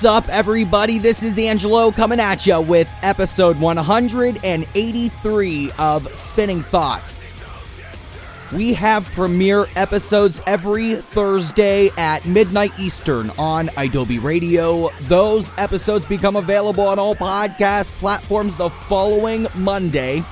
What's up, everybody? This is Angelo coming at you with episode 183 of Spinning Thoughts. We have premiere episodes every Thursday at midnight Eastern on idobi Radio. Those episodes become available on all podcast platforms the following Monday.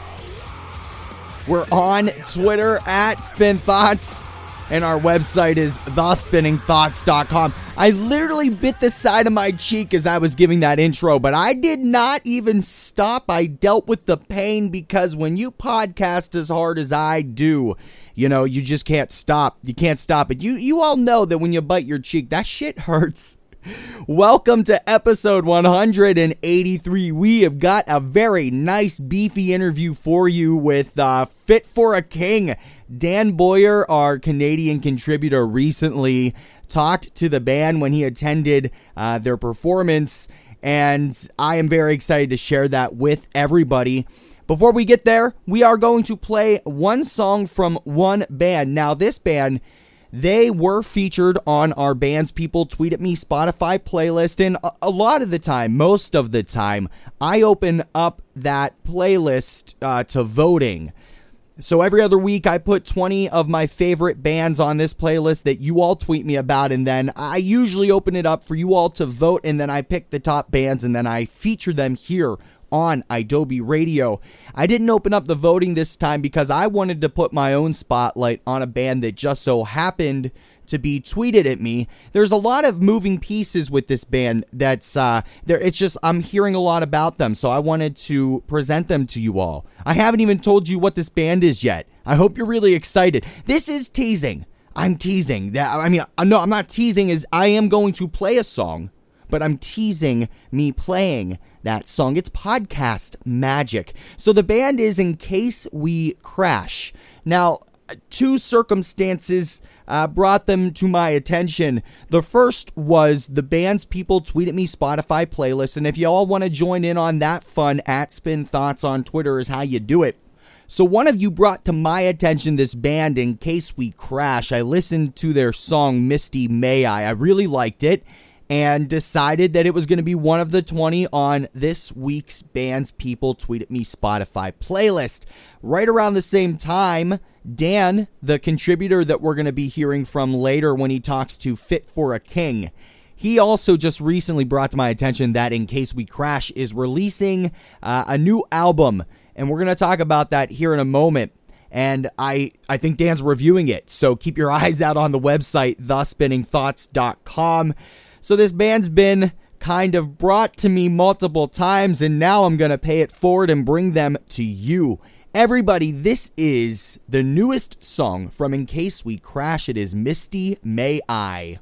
We're on Twitter at Spin Thoughts, and our website is thespinningthoughts.com. I literally bit the side of my cheek as I was giving that intro, but I did not even stop. I dealt with the pain because when you podcast as hard as I do, you know, you just can't stop. You can't stop it. You you all know that when you bite your cheek, that shit hurts. Welcome to episode 183. We have got a very nice, beefy interview for you with uh, Fit for a King. Dan Boyer, our Canadian contributor, recently talked to the band when he attended uh, their performance, and I am very excited to share that with everybody. Before we get there, we are going to play one song from one band. Now, this band they were featured on our Bands People Tweet at Me Spotify playlist, and a, lot of the time, most of the time, I open up that playlist uh, to voting. So every other week, I put 20 of my favorite bands on this playlist that you all tweet me about, and then I usually open it up for you all to vote, and then I pick the top bands, and then I feature them here on idobi Radio. I didn't open up the voting this time because I wanted to put my own spotlight on a band that just so happened to be tweeted at me. There's a lot of moving pieces with this band that's uh there it's just I'm hearing a lot about them, so I wanted to present them to you all. I haven't even told you what this band is yet. I hope you're really excited. This is teasing. I'm teasing. That I mean, no, I'm not teasing is I am going to play a song, but I'm teasing me playing that song. It's podcast magic. So the band is In Case We Crash. Now, two circumstances uh, brought them to my attention. The first was the band's people tweeted me Spotify playlist, and if y'all want to join in on that fun, at Spin Thoughts on Twitter is how you do it. So one of you brought to my attention this band in case we crash. I listened to their song Misty May I. I really liked it and decided that it was going to be one of the 20 on this week's Bands People Tweet at Me Spotify playlist. Right around the same time, Dan, the contributor that we're going to be hearing from later when he talks to Fit for a King, he also just recently brought to my attention that In Case We Crash is releasing uh, a new album, and we're going to talk about that here in a moment and I I think Dan's reviewing it. So keep your eyes out on the website thespinningthoughts.com. So this band's been kind of brought to me multiple times, and now I'm going to pay it forward and bring them to you. Everybody, this is the newest song from In Case We Crash. It is Misty May I.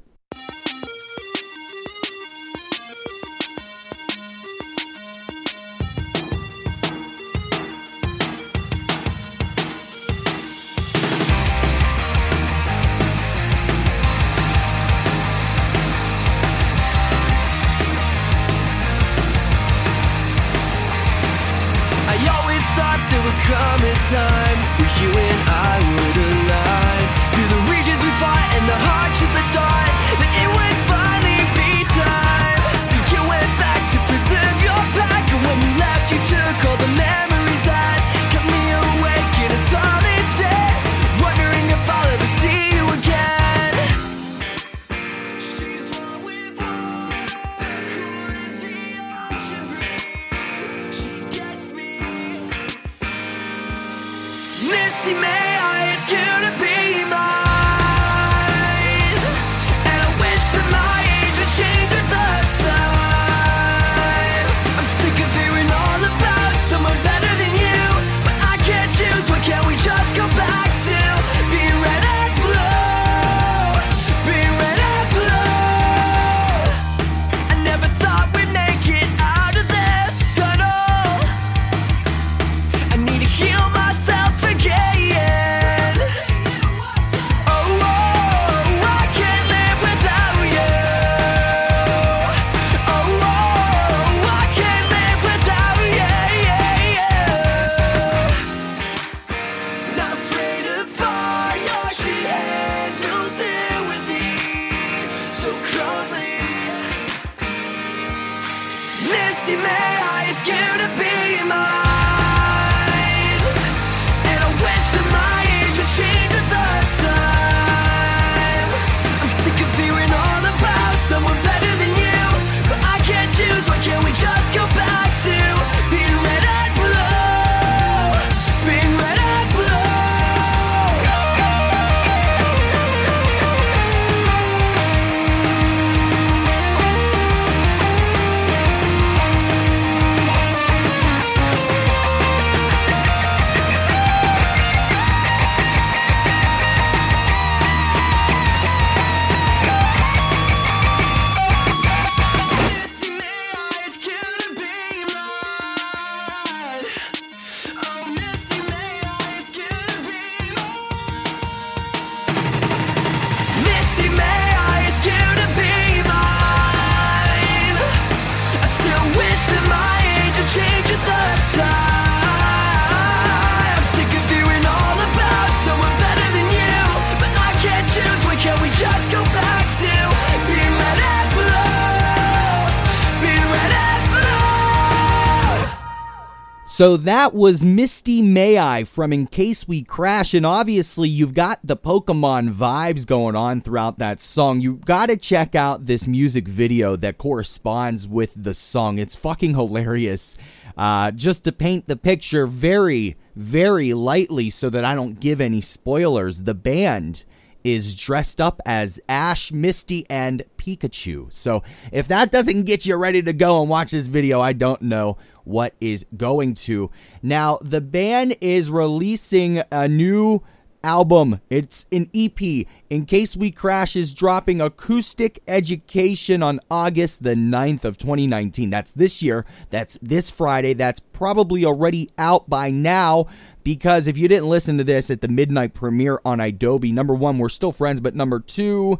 So that was Misty May I from In Case We Crash. And obviously, you've got the Pokemon vibes going on throughout that song. You've got to check out this music video that corresponds with the song. It's fucking hilarious. Uh, just to paint the picture very, very lightly so that I don't give any spoilers, the band is dressed up as Ash, Misty, and Pikachu. So if that doesn't get you ready to go and watch this video, I don't know what is going to. Now, the band is releasing a new album. It's an EP. In Case We Crash is dropping Acoustic Education on August the 9th of 2019. That's this year. That's this Friday. That's probably already out by now because if you didn't listen to this at the midnight premiere on idobi, number 1, we're still friends, but number 2,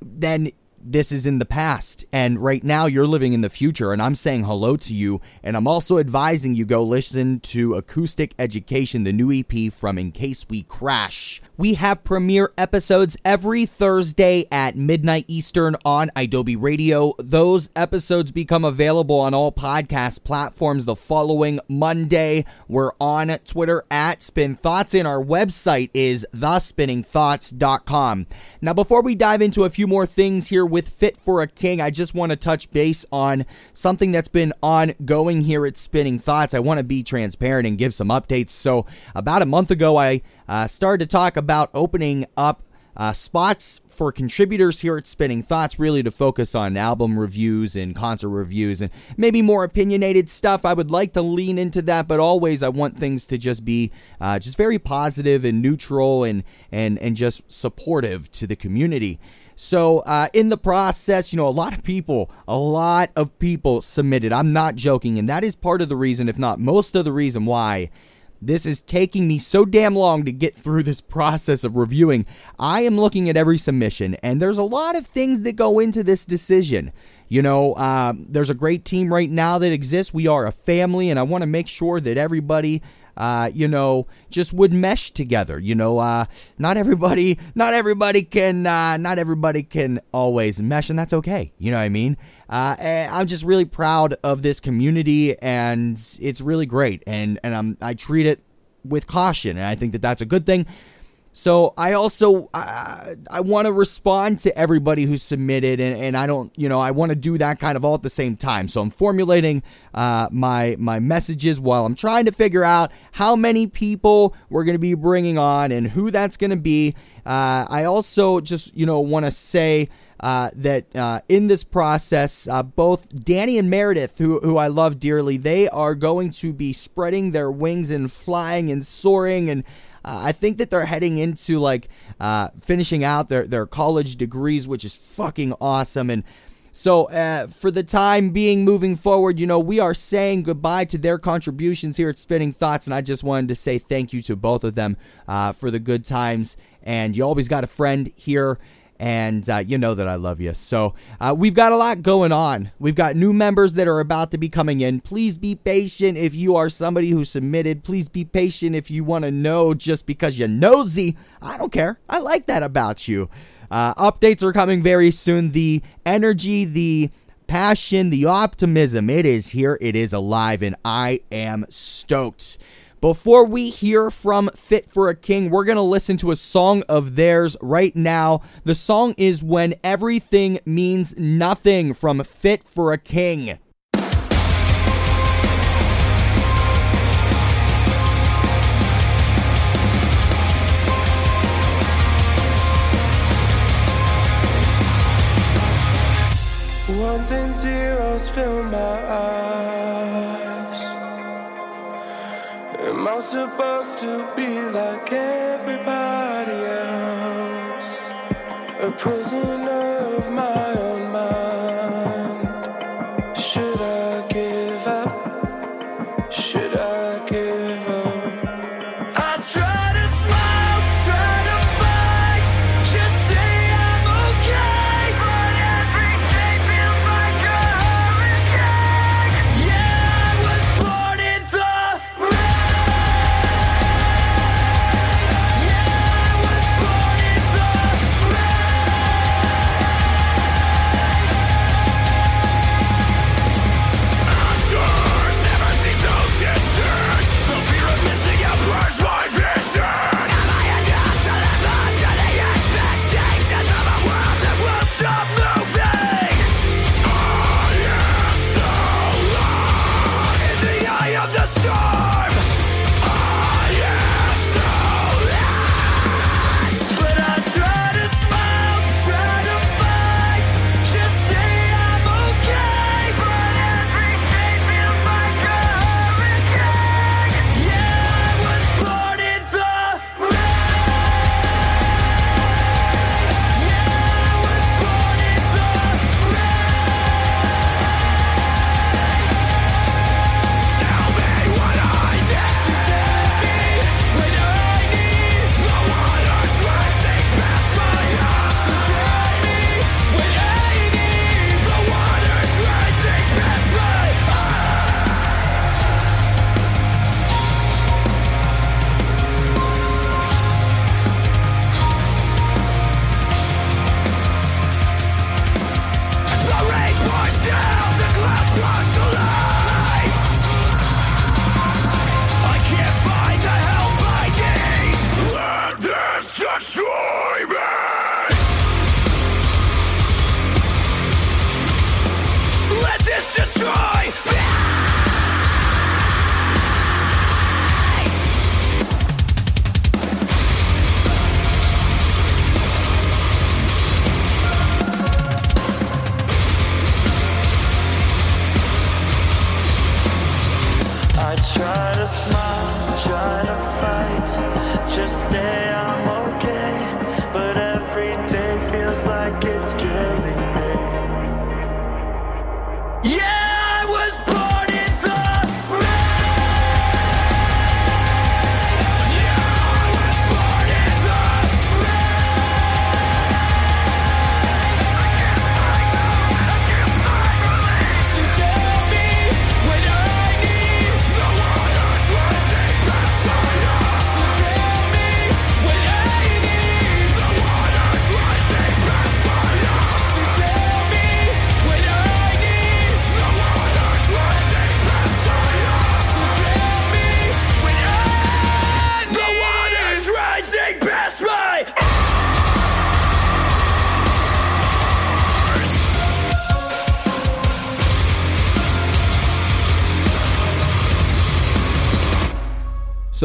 then this is in the past. And right now you're living in the future and I'm saying hello to you and I'm also advising you go listen to Acoustic Education the new EP from In Case We Crash we have premiere episodes every Thursday at midnight Eastern on idobi Radio. Those episodes become available on all podcast platforms the following Monday. We're on Twitter at Spin Thoughts, and our website is thespinningthoughts.com. Now, before we dive into a few more things here with Fit for a King, I just want to touch base on something that's been ongoing here at Spinning Thoughts. I want to be transparent and give some updates. So, about a month ago, I uh, started to talk about opening up uh, spots for contributors here at Spinning Thoughts, really to focus on album reviews and concert reviews and maybe more opinionated stuff. I would like to lean into that, but always I want things to just be uh, just very positive and neutral and and and just supportive to the community. So, uh, in the process, you know, a lot of people, a lot of people submitted. I'm not joking. And that is part of the reason, if not most of the reason, why this is taking me so damn long to get through this process of reviewing. I am looking at every submission, and there's a lot of things that go into this decision. You know, uh, there's a great team right now that exists. We are a family, and I want to make sure that everybody uh, you know, just would mesh together. You know, uh, not everybody, not everybody can, uh, not everybody can always mesh, and that's okay. You know what I mean? Uh, I'm just really proud of this community, and it's really great. And and I'm I treat it with caution, and I think that that's a good thing. So I also uh, I want to respond to everybody who submitted, and, and I don't you know I want to do that kind of all at the same time. So I'm formulating uh, my my messages while I'm trying to figure out how many people we're going to be bringing on and who that's going to be. Uh, I also just you know want to say uh, that uh, in this process, uh, both Danny and Meredith, who, who I love dearly, they are going to be spreading their wings and flying and soaring. And uh, I think that they're heading into like uh, finishing out their, their college degrees, which is fucking awesome. And so, uh, for the time being, moving forward, you know, we are saying goodbye to their contributions here at Spinning Thoughts, and I just wanted to say thank you to both of them uh, for the good times. And you always got a friend here and uh, you know that I love you. So uh, we've got a lot going on. We've got new members that are about to be coming in. Please be patient if you are somebody who submitted. Please be patient if you want to know just because you're nosy. I don't care. I like that about you. Uh, updates are coming very soon. The energy, the passion, the optimism. It is here, it is alive, and I am stoked. Before we hear from Fit for a King, we're going to listen to a song of theirs right now. The song is When Everything Means Nothing from Fit for a King. Ones and zeros fill my eyes. Am I supposed to be like everybody else? A prisoner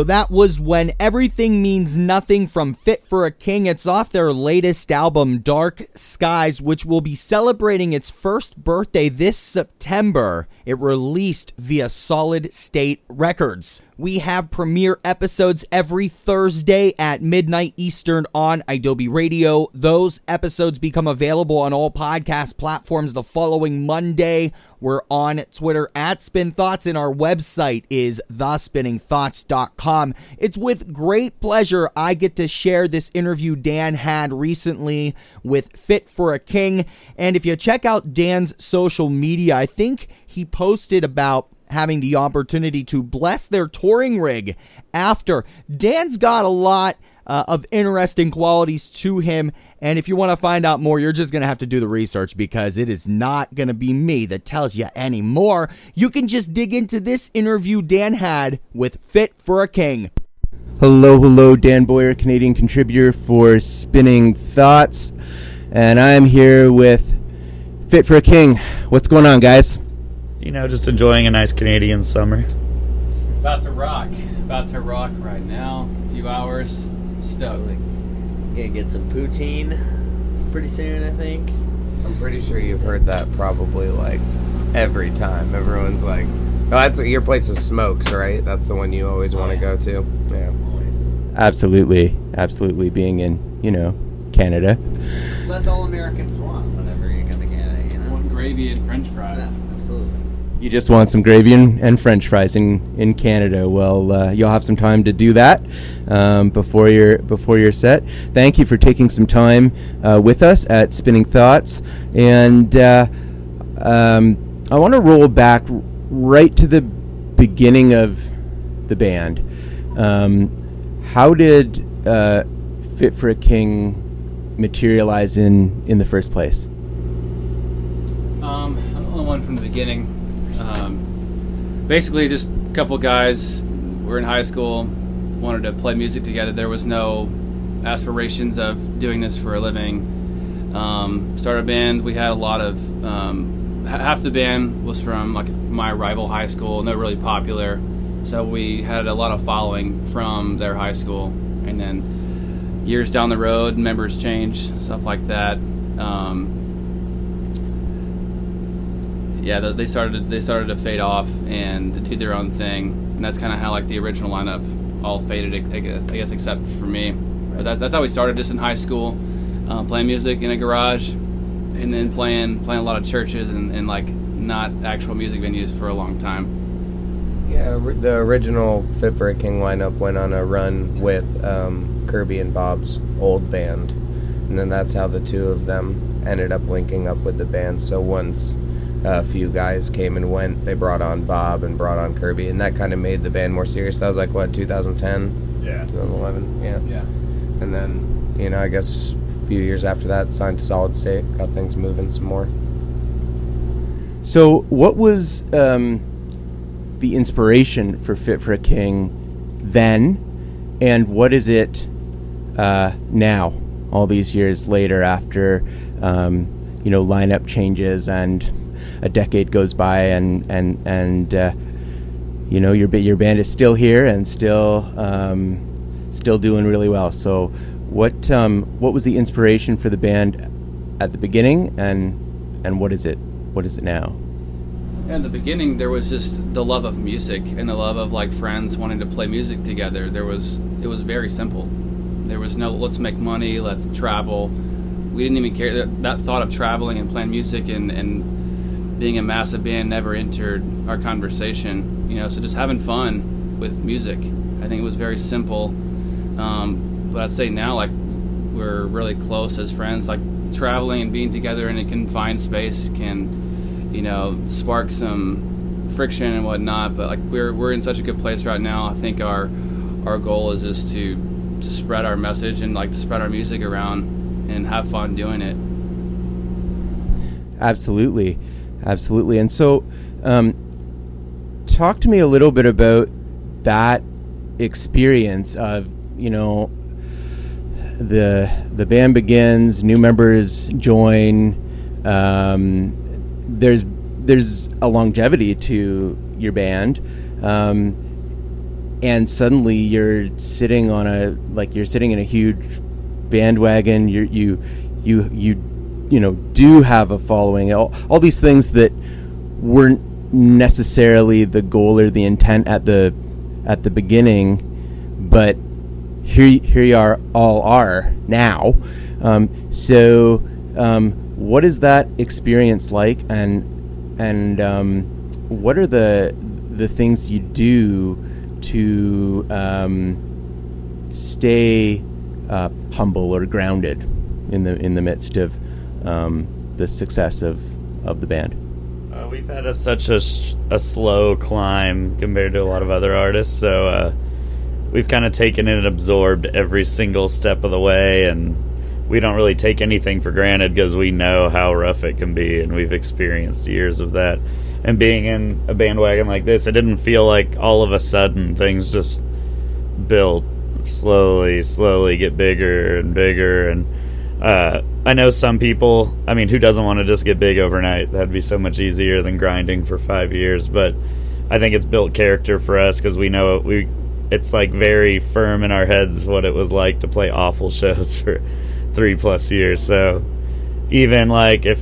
So that was When Everything Means Nothing from Fit for a King. It's off their latest album, Dark Skies, which will be celebrating its first birthday this September. It released via Solid State Records. We have premiere episodes every Thursday at midnight Eastern on idobi Radio. Those episodes become available on all podcast platforms the following Monday. We're on Twitter at Spin Thoughts, and our website is thespinningthoughts.com. It's with great pleasure I get to share this interview Dan had recently with Fit for a King. And if you check out Dan's social media, I think he posted about having the opportunity to bless their touring rig after. Dan's got a lot uh, of interesting qualities to him. And if you want to find out more, you're just going to have to do the research because it is not going to be me that tells you anymore. You can just dig into this interview Dan had with Fit for a King. Hello, hello, Dan Boyer, Canadian contributor for Spinning Thoughts. And I'm here with Fit for a King. What's going on, guys? You know, just enjoying a nice Canadian summer. About to rock. About to rock right now. A few hours. Stoked. Gonna get some poutine It's pretty soon, I think. I'm pretty sure you've heard that probably like every time. Everyone's like, "Oh, that's your place is Smoke's, right? That's the one you always want to go to." Yeah. Absolutely, absolutely. Being in, you know, Canada. That's all Americans want whenever you come to Canada, you know? Want gravy and french fries. Yeah, absolutely. You just want some gravy and, and French fries in, in Canada. Well, uh, you'll have some time to do that um, before your before your set. Thank you for taking some time uh, with us at Spinning Thoughts, and uh, um, I want to roll back right to the beginning of the band. Um, how did uh, Fit for a King materialize in in the first place? Um, I'm the one from the beginning. Um, basically, just a couple guys. We're in high school, wanted to play music together. There was no aspirations of doing this for a living. Um, started a band. We had a lot of um, half the band was from like my rival high school, they're really popular. So we had a lot of following from their high school, and then years down the road, members change, stuff like that. Um, yeah, they started they started to fade off and do their own thing, and that's kind of how like the original lineup all faded, I guess, I guess except for me. But that's that's how we started, just in high school, uh, playing music in a garage, and then playing playing a lot of churches and, and like not actual music venues for a long time. Yeah, the original Fit for a King lineup went on a run with um, Kirby and Bob's old band, and then that's how the two of them ended up linking up with the band. So once a few guys came and went, they brought on Bob and brought on Kirby, and that kind of made the band more serious. That was like what 2010, Yeah. 2011, yeah. Yeah. And then you know, I guess a few years after that, signed to Solid State, got things moving some more. So, what was um, the inspiration for Fit for a King then, and what is it uh, now, all these years later, after um, you know lineup changes and a decade goes by, and and and uh, you know your your band is still here and still um, still doing really well. So, what um, what was the inspiration for the band at the beginning, and and what is it? What is it now? In the beginning, there was just the love of music and the love of like friends wanting to play music together. There was it was very simple. There was no let's make money, let's travel. We didn't even care that, that thought of traveling and playing music and, and being a massive band never entered our conversation. You know, so just having fun with music. I think it was very simple. Um, but I'd say now like we're really close as friends. Like traveling and being together in a confined space can, you know, spark some friction and whatnot. But like we're we're in such a good place right now. I think our our goal is just to to spread our message and like to spread our music around and have fun doing it. Absolutely, absolutely. And so, um, talk to me a little bit about that experience of you know the the band begins, new members join. Um, there's there's a longevity to your band, um, and suddenly you're sitting on a like you're sitting in a huge bandwagon. You you you you you know do have a following. All, all these things that weren't necessarily the goal or the intent at the at the beginning, but here here you are all are now. Um, so um, what is that experience like, and and um, what are the the things you do to um, stay uh, humble or grounded in the in the midst of um, the success of of the band? Uh, we've had a, such a, a slow climb compared to a lot of other artists, so uh, we've kind of taken it and absorbed every single step of the way, and we don't really take anything for granted because we know how rough it can be, and we've experienced years of that. And being in a bandwagon like this, it didn't feel like all of a sudden things just built slowly, slowly get bigger and bigger. And uh, I know some people, I mean, who doesn't want to just get big overnight? That'd be so much easier than grinding for five years. But I think it's built character for us because we know it, we. It's like very firm in our heads what it was like to play awful shows for three plus years. So even like if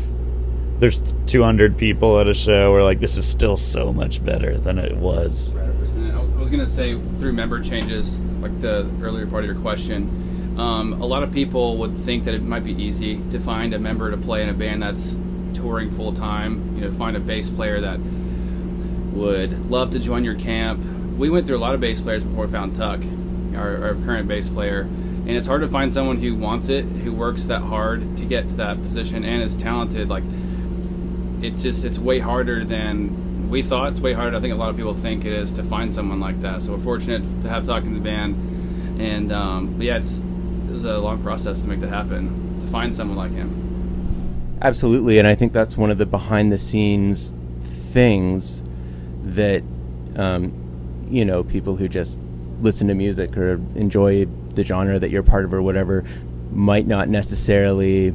there's 200 people at a show, we're like, this is still so much better than it was. 100%. I was, I was going to say through member changes, like the earlier part of your question, um, a lot of people would think that it might be easy to find a member to play in a band that's touring full time. You know, find a bass player that would love to join your camp. We went through a lot of bass players before we found Tuck, our, our current bass player, and it's hard to find someone who wants it, who works that hard to get to that position, and is talented. Like, it just it's way harder than we thought. It's way harder. I think a lot of people think it is to find someone like that. So we're fortunate to have Tuck in the band, and um, yeah, it's it was a long process to make that happen to find someone like him. Absolutely, and I think that's one of the behind the scenes things that um, you know people who just listen to music or enjoy the genre that you're part of or whatever might not necessarily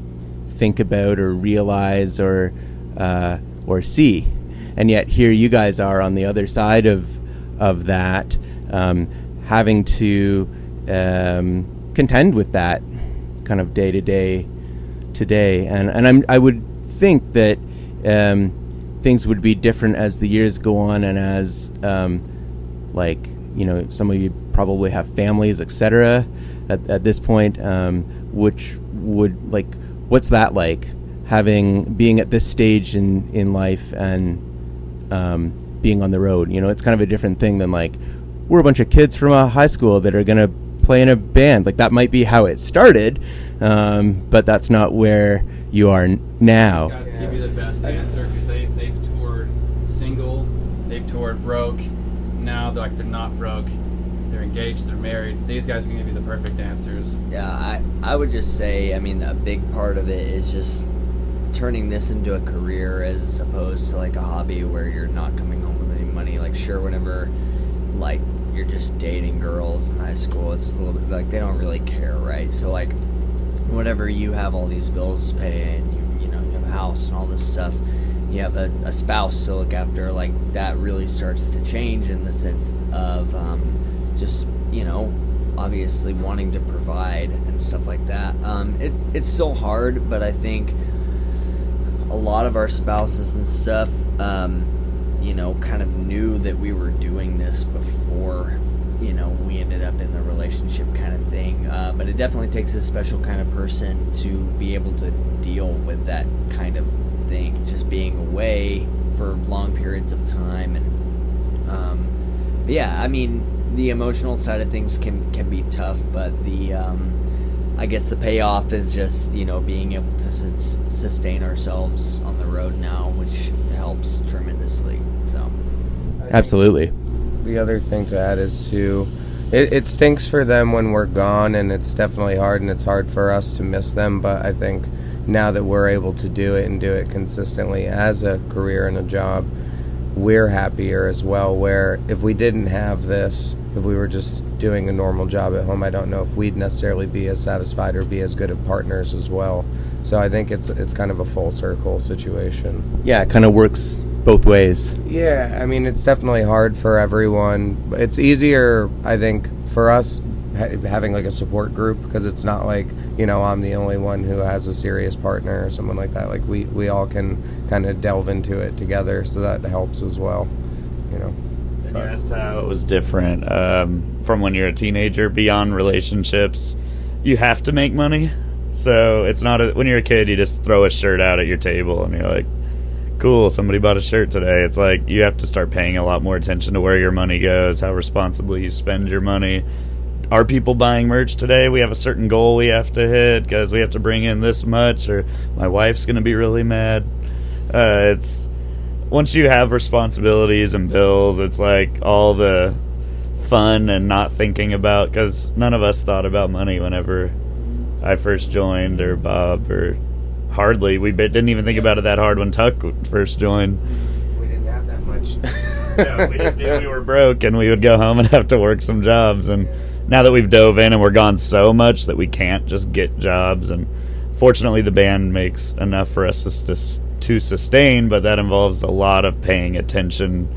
think about or realize or uh, or see, and yet here you guys are on the other side of of that, um, having to um, contend with that kind of day to day today, and and I'm I would think that um, things would be different as the years go on and as um, like you know some of you probably have families etc at, at this point um, which would like what's that like? Having being at this stage in in life and um, being on the road you know it's kind of a different thing than like we're a bunch of kids from a high school that are gonna play in a band like that might be how it started um, but that's not where you are n- now guys give you the best answer because they they've toured single, they've toured broke. Now they're like they're not broke, they're engaged, they're married. These guys can give you the perfect answers. Yeah, I, I would just say, I mean, a big part of it is just turning this into a career as opposed to like a hobby where you're not coming home with any money. Like, sure, whenever like you're just dating girls in high school, it's a little bit like they don't really care, right? So, like, whenever you have all these bills to pay and you, you know, you have a house and all this stuff, you have a, a spouse to look after, like, that really starts to change in the sense of um, just, you know, obviously wanting to provide and stuff like that. Um, it, it's still hard, but I think a lot of our spouses and stuff, um, you know, kind of knew that we were doing this before, you know, we ended up in the relationship kind of thing. Uh, but it definitely takes a special kind of person to be able to deal with that kind of thing, just being away for long periods of time and um, yeah, I mean, the emotional side of things can can be tough, but the um, I guess the payoff is just you know being able to sus- sustain ourselves on the road now, which helps tremendously. So absolutely the other thing to add is to it, it stinks for them when we're gone and it's definitely hard and it's hard for us to miss them but i think now that we're able to do it and do it consistently as a career and a job we're happier as well where if we didn't have this if we were just doing a normal job at home i don't know if we'd necessarily be as satisfied or be as good of partners as well. So i think it's it's kind of a full circle situation. Yeah it kind of works both ways. Yeah, I mean, it's definitely hard for everyone. It's easier, I think, for us ha- having like a support group because it's not like you know I'm the only one who has a serious partner or someone like that. Like we we all can kind of delve into it together, so that helps as well. You know. And you asked how it was different um, from when you're a teenager. Beyond relationships, you have to make money. So it's not a, when you're a kid, you just throw a shirt out at your table and you're like, "Cool, somebody bought a shirt today." It's like you have to start paying a lot more attention to where your money goes, how responsibly you spend your money. Are people buying merch today? We have a certain goal we have to hit because we have to bring in this much, or my wife's going to be really mad. Uh, it's once you have responsibilities and bills, it's like all the fun and not thinking about because none of us thought about money whenever I first joined or Bob or hardly we didn't even think about it that hard when Tuck first joined. We didn't have that much. Yeah, we just knew we were broke and we would go home and have to work some jobs. And now that we've dove in and we're gone so much that we can't just get jobs. And fortunately, the band makes enough for us to, to sustain, but that involves a lot of paying attention,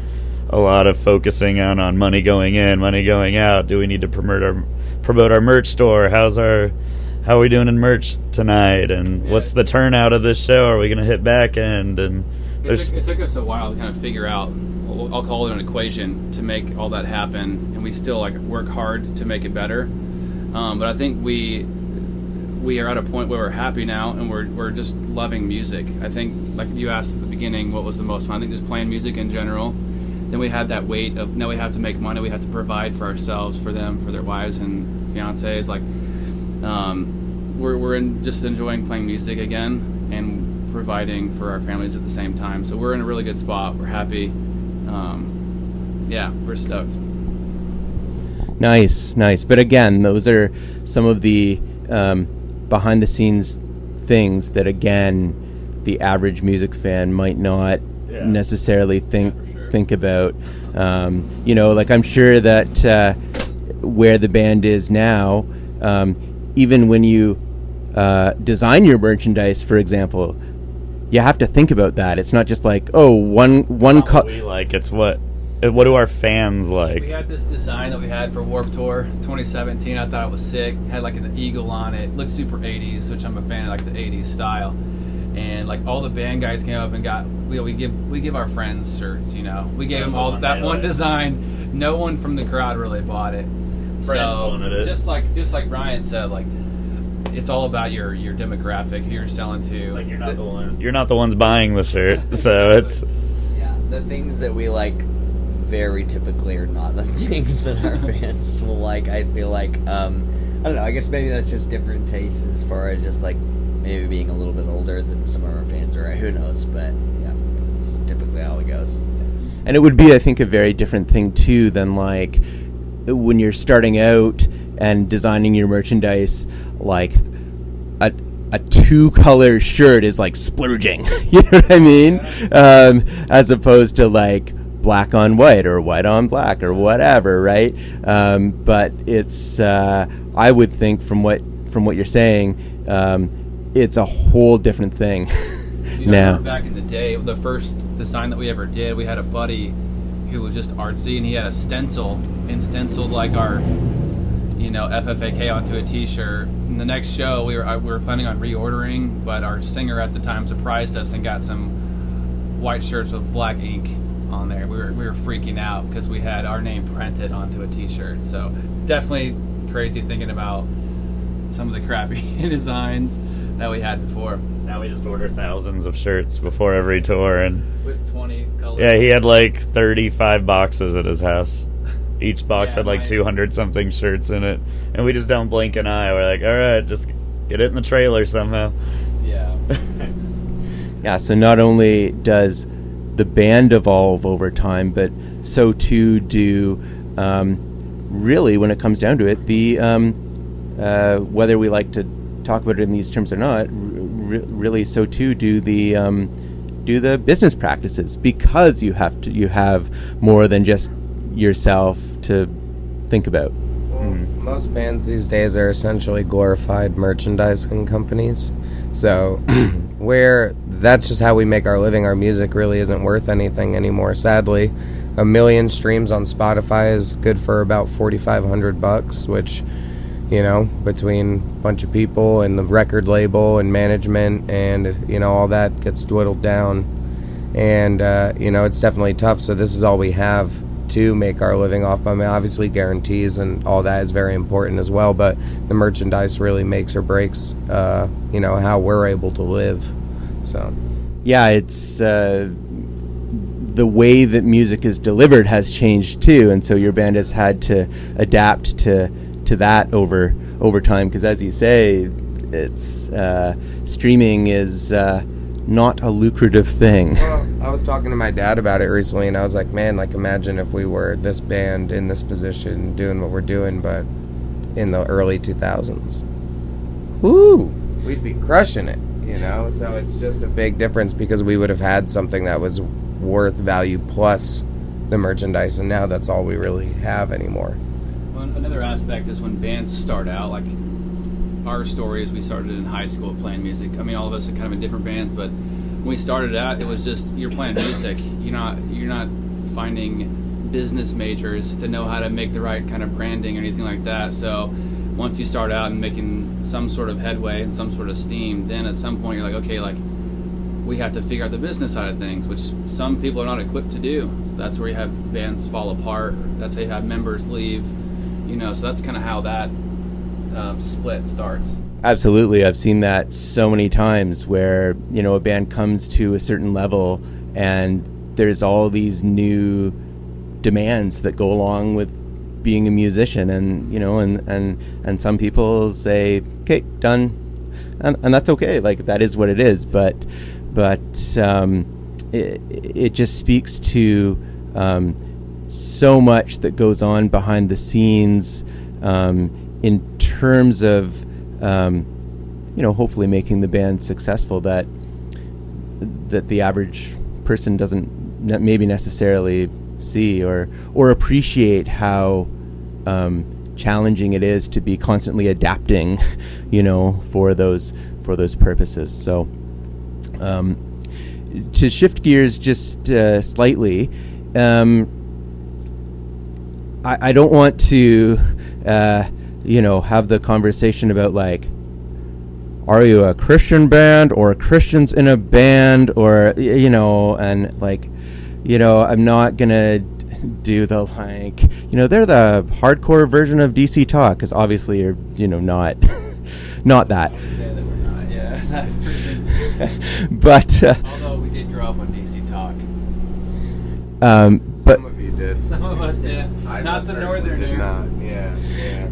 a lot of focusing on on money going in, money going out. Do we need to promote our promote our merch store? How's our how are we doing in merch tonight? And Yeah. what's the turnout of this show? Are we going to hit back end? And It took, it took us a while to kind of figure out. I'll call it an equation to make all that happen, and we still like work hard to make it better. Um, but I think we we are at a point where we're happy now, and we're we're just loving music. I think, like you asked at the beginning, what was the most fun? I think just playing music in general. Then we had that weight of now we have to make money, we have to provide for ourselves, for them, for their wives and fiancés. Like um, we're we're in, just enjoying playing music again and providing for our families at the same time. So we're in a really good spot. We're happy. Um, yeah, we're stoked. Nice, nice. But again, those are some of the um, behind the scenes things that, again, the average music fan might not Yeah. necessarily think think about. Um, you know, like I'm sure that uh, where the band is now, um, even when you uh, design your merchandise, for example, you have to think about that. It's not just like, oh, one one not what co- we like. It's what uh, what do our fans like? We had this design that we had for Warped Tour 2017. I thought it was sick. Had like an eagle on it. Looked super 80s, which I'm a fan of, like the 80s style. And like all the band guys came up and got we, we give we give our friends shirts. You know, we gave That's them the all one that one like. design. No one from the crowd really bought it. Friends so wanted it. just like just like Ryan said, like it's all about your your demographic who you're selling to. It's like you're not the one. You're not the ones buying the shirt, so it's Yeah, the things that we like very typically are not the things that our fans will like. I feel like um, I don't know. I guess maybe that's just different tastes as far as just like maybe being a little bit older than some of our fans are. Who knows? But yeah, it's typically how it goes. and it would be i think a very different thing too than like when you're starting out and designing your merchandise like a, a two color shirt is like splurging you know what i mean? Um, as opposed to like black on white or white on black or whatever right? Um, but it's uh, i would think from what from what you're saying um, it's a whole different thing You know, now. back in the day, the first design that we ever did, we had a buddy who was just artsy, and he had a stencil and stenciled like our, you know, FFAK onto a T-shirt. And the next show, we were I, we were planning on reordering, but our singer at the time surprised us and got some white shirts with black ink on there. We were we were freaking out because we had our name printed onto a T-shirt. So definitely crazy thinking about some of the crappy designs that we had before now we just order thousands of shirts before every tour, and with 20 colors. yeah, he had like 35 boxes at his house. Each box Yeah, had like 200 something shirts in it, and we just don't blink an eye. We're like, all right, just get it in the trailer somehow. Yeah. Yeah, so not only does the band evolve over time, but so too do, um, really, when it comes down to it, the um, uh, whether we like to talk about it in these terms or not, r- really, so too do the um, do the business practices because you have to you have more than just yourself to think about. Most bands these days are essentially glorified merchandising companies. So, where that's just how we make our living, our music really isn't worth anything anymore. Sadly, a million streams on Spotify is good for about forty five hundred bucks, which, you know, between a bunch of people and the record label and management and you know all that gets dwindled down, and uh, you know it's definitely tough. So this is all we have to make our living off. I mean, obviously guarantees and all that is very important as well, but the merchandise really makes or breaks, uh, you know, how we're able to live. So, yeah, it's uh, the way that music is delivered has changed too, and so your band has had to adapt to to that over over time. Because as you say, it's uh, streaming is uh, not a lucrative thing. Well, I was talking to my dad about it recently, and I was like, man, like imagine if we were this band in this position doing what we're doing, but in the early 2000s. Woo! We'd be crushing it, you know? So it's just a big difference because we would have had something that was worth value plus the merchandise, and now that's all we really have anymore. Well, another aspect is when bands start out, like our story is we started in high school playing music. I mean, all of us are kind of in different bands, but when we started out, it was just you're playing music. You're not you're not finding business majors to know how to make the right kind of branding or anything like that. So once you start out and making some sort of headway and some sort of steam, then at some point you're like, okay, like we have to figure out the business side of things, which some people are not equipped to do. So that's where you have bands fall apart. That's how you have members leave. You know, so that's kind of how that um, split starts. Absolutely, I've seen that so many times where you know a band comes to a certain level and there's all these new demands that go along with being a musician, and you know, and and and some people say, "Okay, done," and and that's okay. Like that is what it is. But but um, it it just speaks to um, so much that goes on behind the scenes um, in terms of um, you know hopefully making the band successful that that the average person doesn't ne- maybe necessarily see or or appreciate how um, challenging it is to be constantly adapting you know for those for those purposes. So um, to shift gears just uh, slightly um, I, I don't want to uh, you know have the conversation about like are you a Christian band or Christians in a band or you know and like you know I'm not gonna do the like you know they're the hardcore version of DC Talk because obviously you're you know not not that that not, yeah. but uh, Although we did grow up on DC Talk. um, but Some of you did. Some of us did. I not the certainly northern did air. not. Yeah, yeah.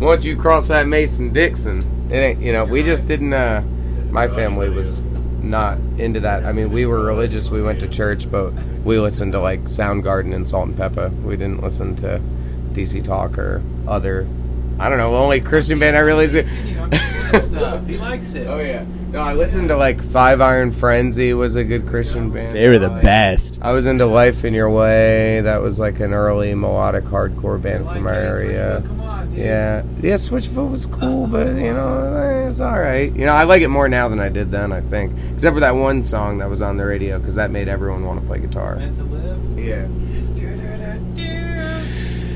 Once you cross that Mason Dixon, it ain't. You know, we just didn't. Uh, my family was not into that. I mean, we were religious. We went to church, but we listened to like Soundgarden and Salt-N-Pepa. We didn't listen to DC Talk or other. I don't know. Only Christian band I really did. You know, Christian stuff. He likes it. Oh yeah. No, I listened to like Five Iron Frenzy was a good Christian band. they were the best I was into Life in Your Way. That was like an early melodic hardcore band from our area. Come on, dude. Yeah, yeah, Switchfoot was cool, but you know, eh, it's all right. You know, I like it more now than I did then. I think, except for that one song that was on the radio because that made everyone want to play guitar. Meant to live. Yeah.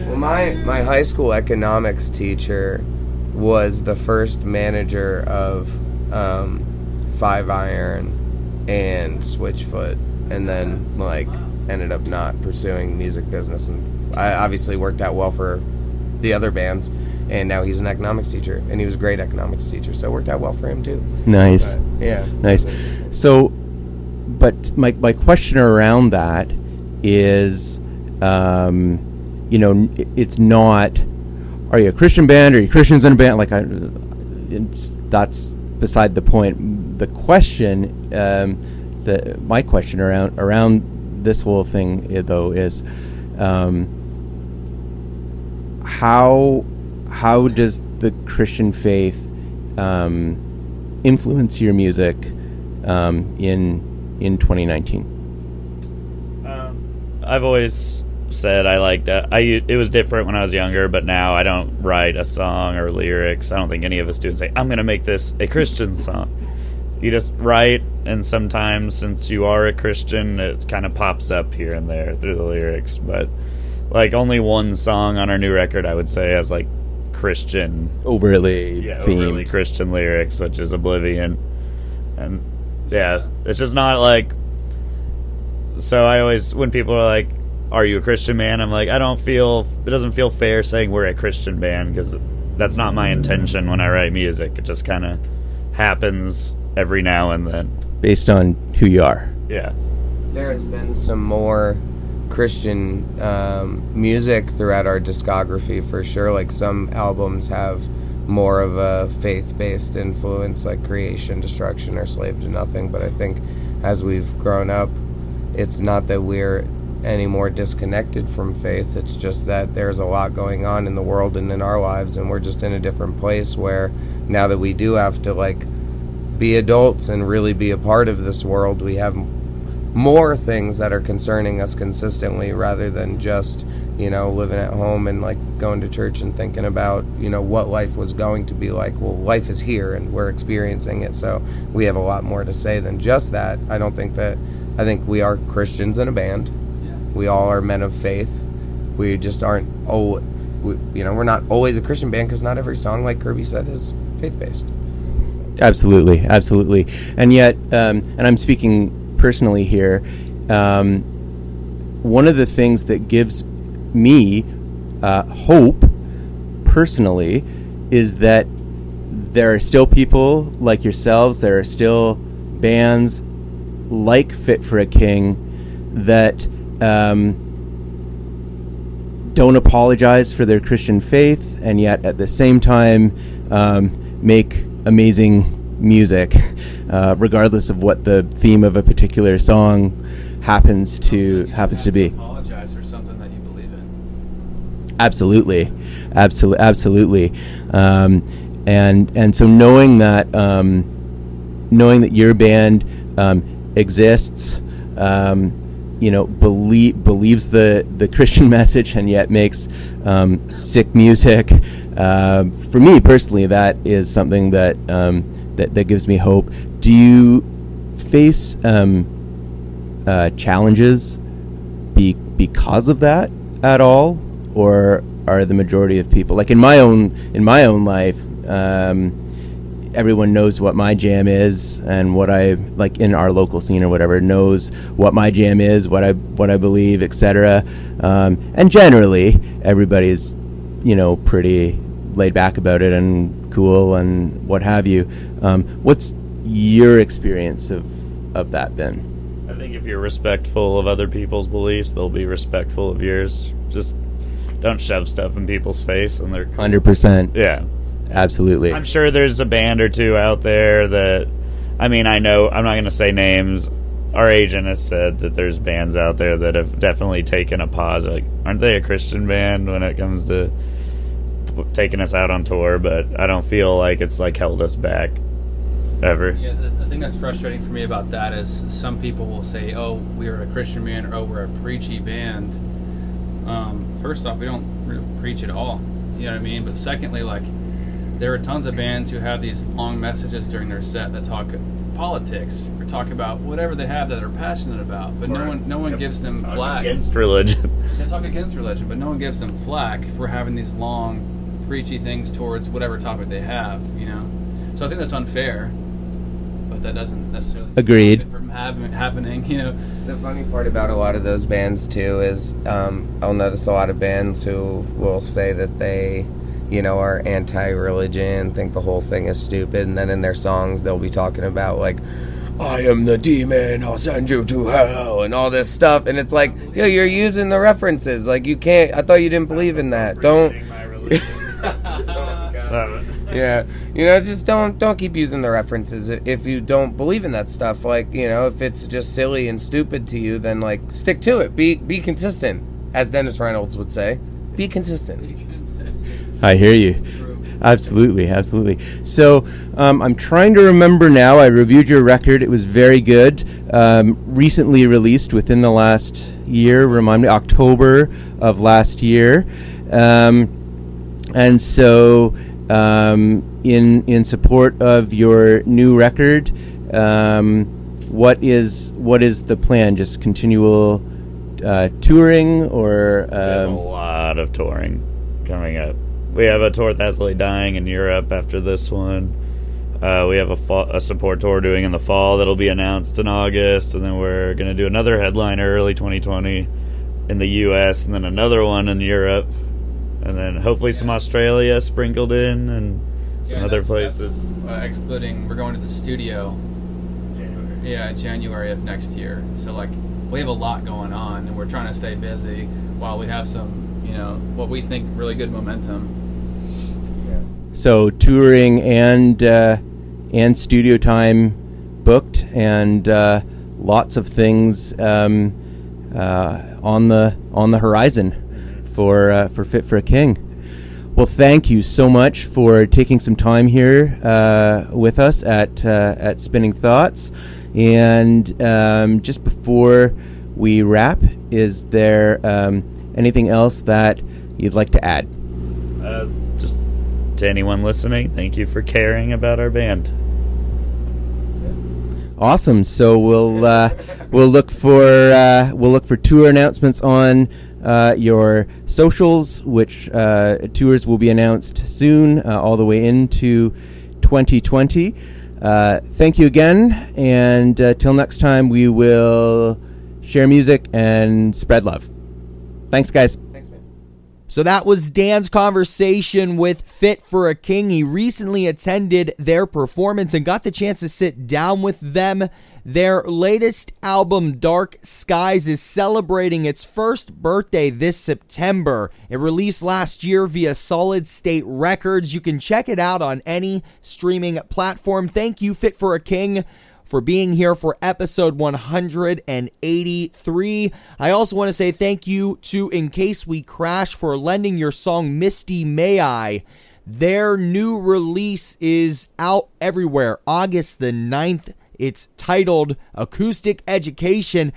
Well, my my high school economics teacher was the first manager of um, Five Iron and Switchfoot, and then like ended up not pursuing music business, and I obviously worked out well for the other bands. And now he's an economics teacher, and he was a great economics teacher, so it worked out well for him too. nice But, yeah, Nice. So, but my my question around that is, um, you know, it's not. Are you a Christian band? Are you Christians in a band? Like, I, it's that's beside the point. The question, um, the my question around around this whole thing, eh, though, is, um, how how does the Christian faith um, influence your music um, in in 2019? Um, I've always said I liked uh, I it was different when I was younger, but now I don't write a song or lyrics. I don't think any of us do and say I'm going to make this a Christian song. You just write, and sometimes since you are a Christian, it kind of pops up here and there through the lyrics. But like only one song on our new record, I would say has like Christian Overly yeah, themed. overly Christian lyrics, which is Oblivion, and yeah, it's just not like. So I always, when people are like, "Are you a Christian man?" I'm like, I don't feel it doesn't feel fair saying we're a Christian band because that's not my intention when I write music. It just kind of happens every now and then. based on who you are. Yeah, There has been some more Christian um, music throughout our discography for sure. Like some albums have more of a faith-based influence like creation destruction or slave to nothing but i think as we've grown up it's not that we're any more disconnected from faith it's just that there's a lot going on in the world and in our lives and we're just in a different place where now that we do have to like be adults and really be a part of this world we have more things that are concerning us consistently rather than just you know living at home and like going to church and thinking about you know what life was going to be like. Well life is here and we're experiencing it so we have a lot more to say than just that. I don't think that i think we are christians in a band. Yeah. we all are men of faith. We just aren't oh we, you know we're not always a christian band because not every song like kirby said is faith-based. Absolutely, absolutely. And yet, um, and I'm speaking personally here, um, one of the things that gives me uh, hope personally is that there are still people like yourselves, there are still bands like Fit for a King that um, don't apologize for their Christian faith, and yet at the same time um, make amazing music, uh, regardless of what the theme of a particular song happens to happens to be. Apologize for something that you believe in. Absolutely, absolutely, absolutely. Um, and and so knowing that um, knowing that your band um, exists, um, you know, believe believes the the Christian message and yet makes um, sick music. Uh, for me personally, that is something that um, that that gives me hope. Do you face um, uh, challenges be because of that at all, or are the majority of people like in my own in my own life? Um, everyone knows what my jam is and what I like in our local scene or whatever knows what my jam is, what I what I believe, etc. Um, and generally, everybody's you know pretty laid back about it and cool and what have you. Um, what's your experience of of that been? I think if you're respectful of other people's beliefs, they'll be respectful of yours. Just don't shove stuff in people's face, and they're Hundred percent, yeah. absolutely. I'm sure there's a band or two out there that, I mean, I know, I'm not going to say names. Our agent has said that there's bands out there that have definitely taken a pause. Like, aren't they a Christian band when it comes to taking us out on tour? But I don't feel like it's like held us back ever. Yeah, the, the thing that's frustrating for me about that is some people will say, "Oh, we're a Christian band," or "Oh, we're a preachy band." Um, first off, we don't really preach at all. You know what I mean? But secondly, like there are tons of bands who have these long messages during their set that talk politics or talk about whatever they have that they're passionate about, but no one no one gives them flack. against religion. They talk against religion, but no one gives them flack for having these long, preachy things towards whatever topic they have. You know, so I think that's unfair. But that doesn't necessarily stop Agreed. it from having, happening. You know, The funny part about a lot of those bands too is um, I'll notice a lot of bands who will say that they, you know, are anti-religion, think the whole thing is stupid, and then in their songs they'll be talking about like, "I am the demon, I'll send you to hell," and all this stuff, and it's like, yo, you're using the references. Like you can't. I thought you didn't believe in that. Don't. So, Yeah, you know, just don't don't keep using the references if you don't believe in that stuff. Like, you know, if it's just silly and stupid to you, then like stick to it. Be be consistent, as Dennis Reynolds would say. Be consistent. I hear you. Absolutely, absolutely. So um, I'm trying to remember now. I reviewed your record; it was very good. Um, recently released within the last year. Remind me, October of last year. Um, and so, um, in in support of your new record, um, what is what is the plan? Just continual uh, touring, or a um, lot of touring coming up. We have a tour that's really dying in Europe after this one. Uh, we have a, a support tour doing in the fall that'll be announced in August, and then we're going to do another headliner early 2020 in the U.S., and then another one in Europe, and then hopefully some Australia sprinkled in, and some Yeah, other that's- places. that's, uh, excluding, we're going to the studio. Yeah, January of next year. So like, we have a lot going on, and we're trying to stay busy while we have some, you know, what we think really good momentum. Yeah. so touring and uh, and studio time booked, and uh, lots of things um, uh, on the on the horizon for uh, for Fit for a King. Well, thank you so much for taking some time here uh, with us at uh, at Spinning Thoughts. And um, just before we wrap, is there um, anything else that you'd like to add? Uh, just to anyone listening, thank you for caring about our band. Awesome. So we'll uh, we'll look for uh, we'll look for tour announcements on uh, your socials, which uh, tours will be announced soon, uh, all the way into 2020. Uh, thank you again, and uh, till next time, we will share music and spread love. Thanks, guys. So that was Dan's conversation with Fit for a King. He recently attended their performance and got the chance to sit down with them. Their latest album, Dark Skies, is celebrating its first birthday this September. It released last year via Solid State Records. You can check it out on any streaming platform. Thank you, Fit for a King for being here for episode 183. I also want to say thank you to In Case We Crash for lending your song Misty May I. Their new release is out everywhere August the 9th. It's titled Acoustic Education.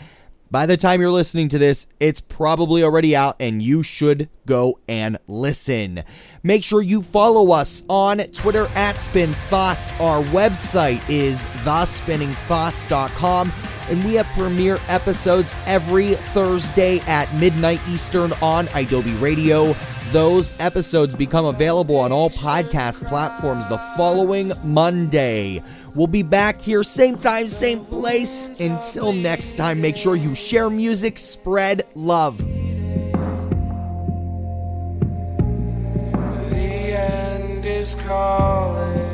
By the time you're listening to this, it's probably already out and you should go and listen. Make sure you follow us on Twitter at Spin Thoughts. Our website is thespinningthoughts.com and we have premiere episodes every Thursday at midnight Eastern on idobi Radio. Those episodes become available on all podcast platforms the following Monday. We'll be back here, same time, same place. Until next time, make sure you share music, spread love. The end is calling.